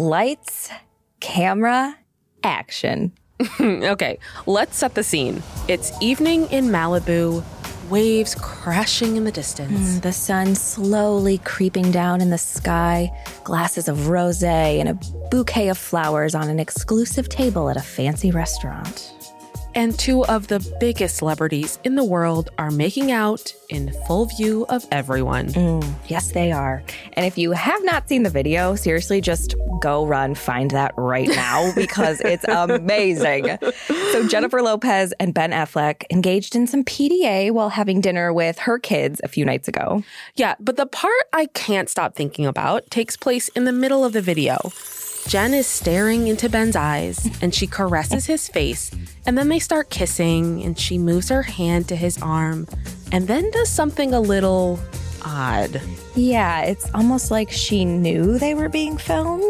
Lights, camera, action. okay, let's set the scene. It's evening in Malibu, waves crashing in the distance. Mm, the sun slowly creeping down in the sky, glasses of rose and a bouquet of flowers on an exclusive table at a fancy restaurant. And two of the biggest celebrities in the world are making out in full view of everyone. Mm. Yes, they are. And if you have not seen the video, seriously, just go run, find that right now because it's amazing. So, Jennifer Lopez and Ben Affleck engaged in some PDA while having dinner with her kids a few nights ago. Yeah, but the part I can't stop thinking about takes place in the middle of the video. Jen is staring into Ben's eyes and she caresses his face, and then they start kissing and she moves her hand to his arm and then does something a little odd. Yeah, it's almost like she knew they were being filmed.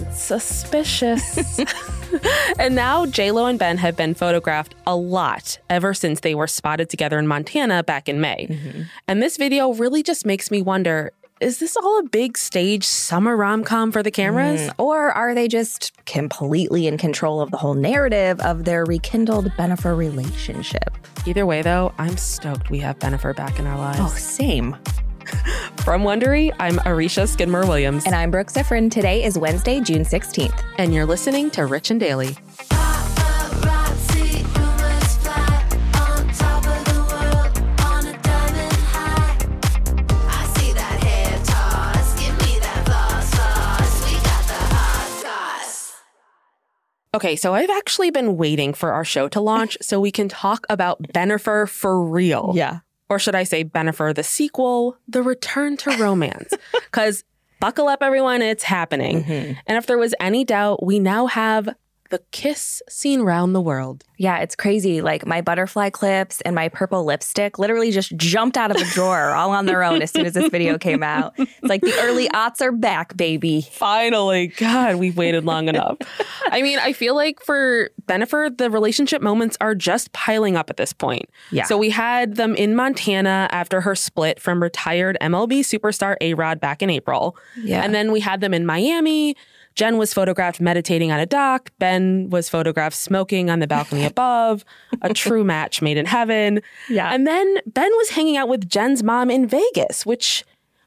It's Suspicious. and now JLo and Ben have been photographed a lot ever since they were spotted together in Montana back in May. Mm-hmm. And this video really just makes me wonder is this all a big stage summer rom com for the cameras? Mm. Or are they just completely in control of the whole narrative of their rekindled Bennifer relationship? Either way, though, I'm stoked we have Bennifer back in our lives. Oh, same. From Wondery, I'm Arisha Skidmore Williams, And I'm Brooke Ziffrin. Today is Wednesday, June 16th. and you're listening to Rich and Daily. Okay, so I've actually been waiting for our show to launch so we can talk about Bennifer for real. Yeah. Or should I say Bennifer, the sequel, The Return to Romance? Because buckle up, everyone, it's happening. Mm-hmm. And if there was any doubt, we now have the kiss seen round the world. Yeah, it's crazy. Like my butterfly clips and my purple lipstick literally just jumped out of a drawer all on their own as soon as this video came out. It's like the early aughts are back, baby. Finally, God, we've waited long enough. I mean, I feel like for Bennifer, the relationship moments are just piling up at this point. Yeah. So we had them in Montana after her split from retired MLB superstar A Rod back in April. Yeah. And then we had them in Miami. Jen was photographed meditating on a dock. Ben was photographed smoking on the balcony above. A true match made in heaven. Yeah. And then Ben was hanging out with Jen's mom in Vegas, which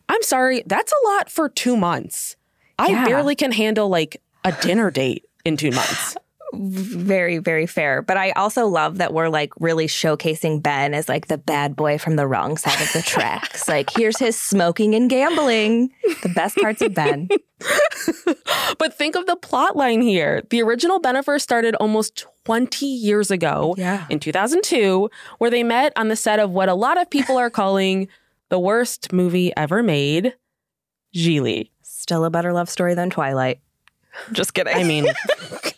I'm sorry, that's a lot for two months. I Yeah. barely can handle like a dinner date in two months. Very, very fair. But I also love that we're like really showcasing Ben as like the bad boy from the wrong side of the tracks. like, here's his smoking and gambling, the best parts of Ben. but think of the plot line here. The original Bennifer started almost 20 years ago Yeah. in 2002, where they met on the set of what a lot of people are calling the worst movie ever made, Gigli. Still a better love story than Twilight. Just kidding. I mean.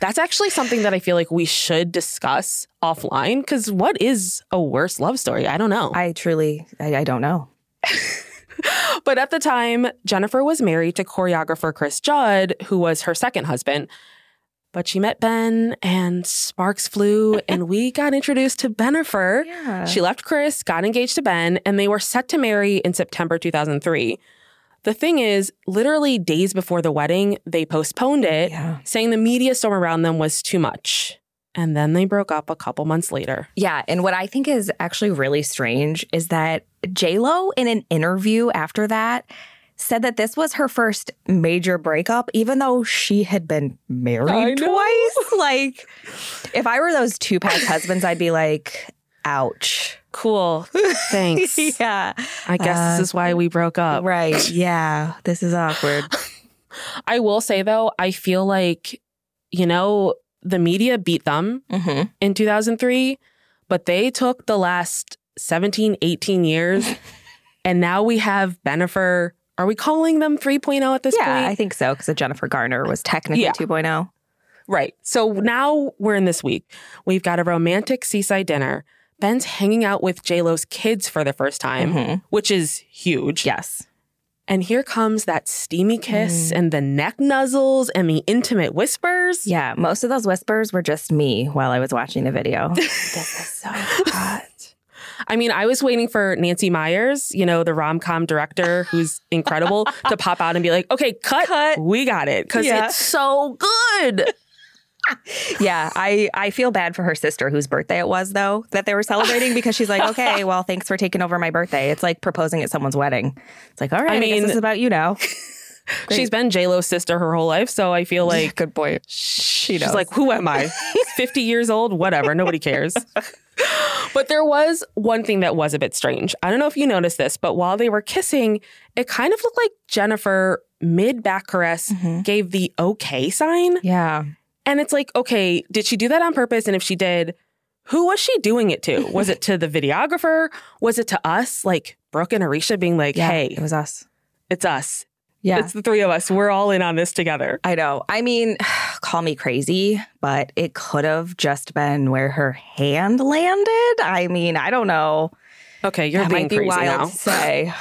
That's actually something that I feel like we should discuss offline because what is a worse love story? I don't know. I truly, I, I don't know. But at the time, Jennifer was married to choreographer Chris Judd, who was her second husband. But she met Ben and sparks flew, and we got introduced to Bennifer. Yeah. She left Chris, got engaged to Ben, and they were set to marry in September 2003. The thing is, literally days before the wedding, they postponed it, Yeah. saying the media storm around them was too much. And then they broke up a couple months later. Yeah, and what I think is actually really strange is that Lo, in an interview after that, said that this was her first major breakup, even though she had been married twice. Like, if I were those two past husbands, I'd be like, "Ouch." Cool. Thanks. yeah, I guess Uh, this is why we broke up. right. Yeah, this is awkward. I will say though, I feel like, you know, the media beat them hmm in 2003, but they took the last 17, 18 years. and now we have Bennifer. Are we calling them 3.0 at this point? Yeah, I think so because Jennifer Garner was technically Yeah. 2.0. right. So now we're in this week. We've got a romantic seaside dinner. Ben's hanging out with JLo's kids for the first time, Mhm. which is huge. Yes. And here comes that steamy kiss and the neck nuzzles and the intimate whispers. Yeah, most of those whispers were just me while I was watching the video. this is so hot. I mean, I was waiting for Nancy Meyers, you know, the rom com director who's incredible, to pop out and be like, okay, cut. Cut. We got it. Because Yeah. it's so good. Yeah, I, I feel bad for her sister whose birthday it was, though, that they were celebrating because she's like, okay, well, thanks for taking over my birthday. It's like proposing at someone's wedding. It's like, all right, I, mean, mean- this is about you now. She's been J-Lo's sister her whole life. So I feel like good point. she's knows. like, who am I? 50 years old? Whatever. Nobody cares. But there was one thing that was a bit strange. I don't know if you noticed this, but while they were kissing, it kind of looked like Jennifer mid back caress Mhm. gave the okay sign. Yeah. And it's like, okay, did she do that on purpose? And if she did, who was she doing it to? Was it to the videographer? Was it to us? Like Brooke and Arisha being like, Yeah, hey, it was us. it's us. Yeah. It's the three of us. We're all in on this together. I know. I mean, call me crazy, but it could have just been where her hand landed. I mean, I don't know. Okay, you're that being might be crazy wild now. to say.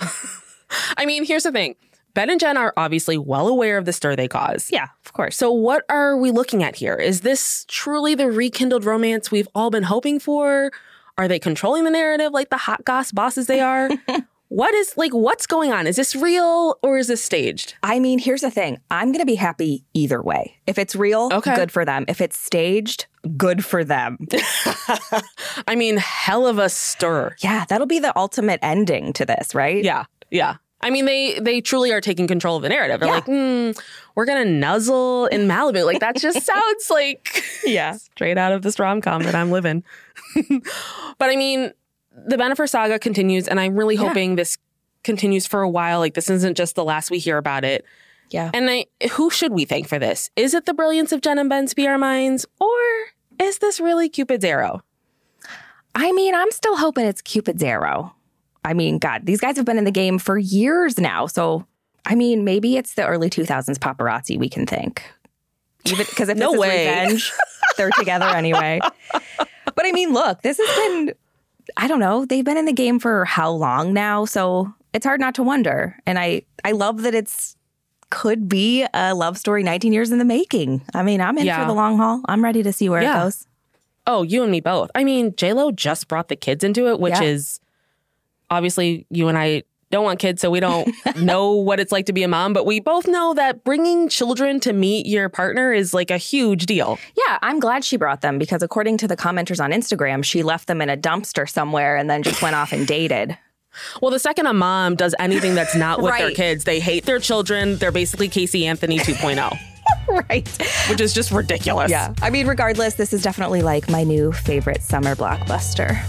I mean, here's the thing. Ben and Jen are obviously well aware of the stir they cause. yeah, of course. So, what are we looking at here? Is this truly the rekindled romance we've all been hoping for? Are they controlling the narrative like the hot goss bosses they are? what is like, what's going on? Is this real or is this staged? I mean, here's the thing. I'm going to be happy either way. If it's real, Okay. good for them. If it's staged, good for them. I mean, hell of a stir. yeah, that'll be the ultimate ending to this, right? Yeah, yeah. I mean, they they truly are taking control of the narrative. They're Yeah. like, hmm, we're gonna nuzzle in Malibu. Like that just sounds like Yeah. straight out of this rom com that I'm living. but I mean, the Bennifer saga continues, and I'm really Yeah. hoping this continues for a while. Like this isn't just the last we hear about it. Yeah. And I, who should we thank for this? Is it the brilliance of Jen and Ben's PR minds, or is this really Cupid's arrow? I mean, I'm still hoping it's Cupid's arrow. I mean, God, these guys have been in the game for years now. So, I mean, maybe it's the early 2000s paparazzi we can think. Even because if No this is way. revenge, they're together anyway. But I mean, look, this has been, I don't know, they've been in the game for how long now? So it's hard not to wonder. And I, I love that it's could be a love story 19 years in the making. I mean, I'm in Yeah. for the long haul. I'm ready to see where Yeah. it goes. Oh, you and me both. I mean, J Lo just brought the kids into it, which Yeah. is obviously you and I don't want kids, so we don't know what it's like to be a mom. But we both know that bringing children to meet your partner is like a huge deal. Yeah, I'm glad she brought them because according to the commenters on Instagram, she left them in a dumpster somewhere and then just went off and dated. Well, the second a mom does anything that's not with their kids, they hate their children. They're basically Casey Anthony 2.0, right. which is just ridiculous. Yeah. I mean, regardless, this is definitely like my new favorite summer blockbuster.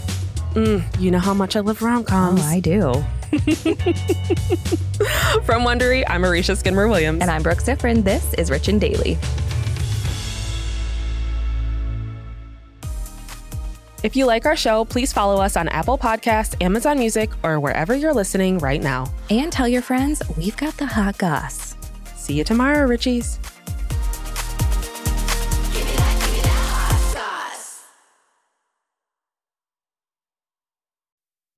Mm, you know how much I love rom coms. Oh, I do. From Wondery, I'm Marisha Skidmore Williams. And I'm Brooke Siffrin. This is Rich and Daily. if you like our show, please follow us on Apple Podcasts, Amazon Music, or wherever you're listening right now. And tell your friends we've got the hot goss. See you tomorrow, Richies.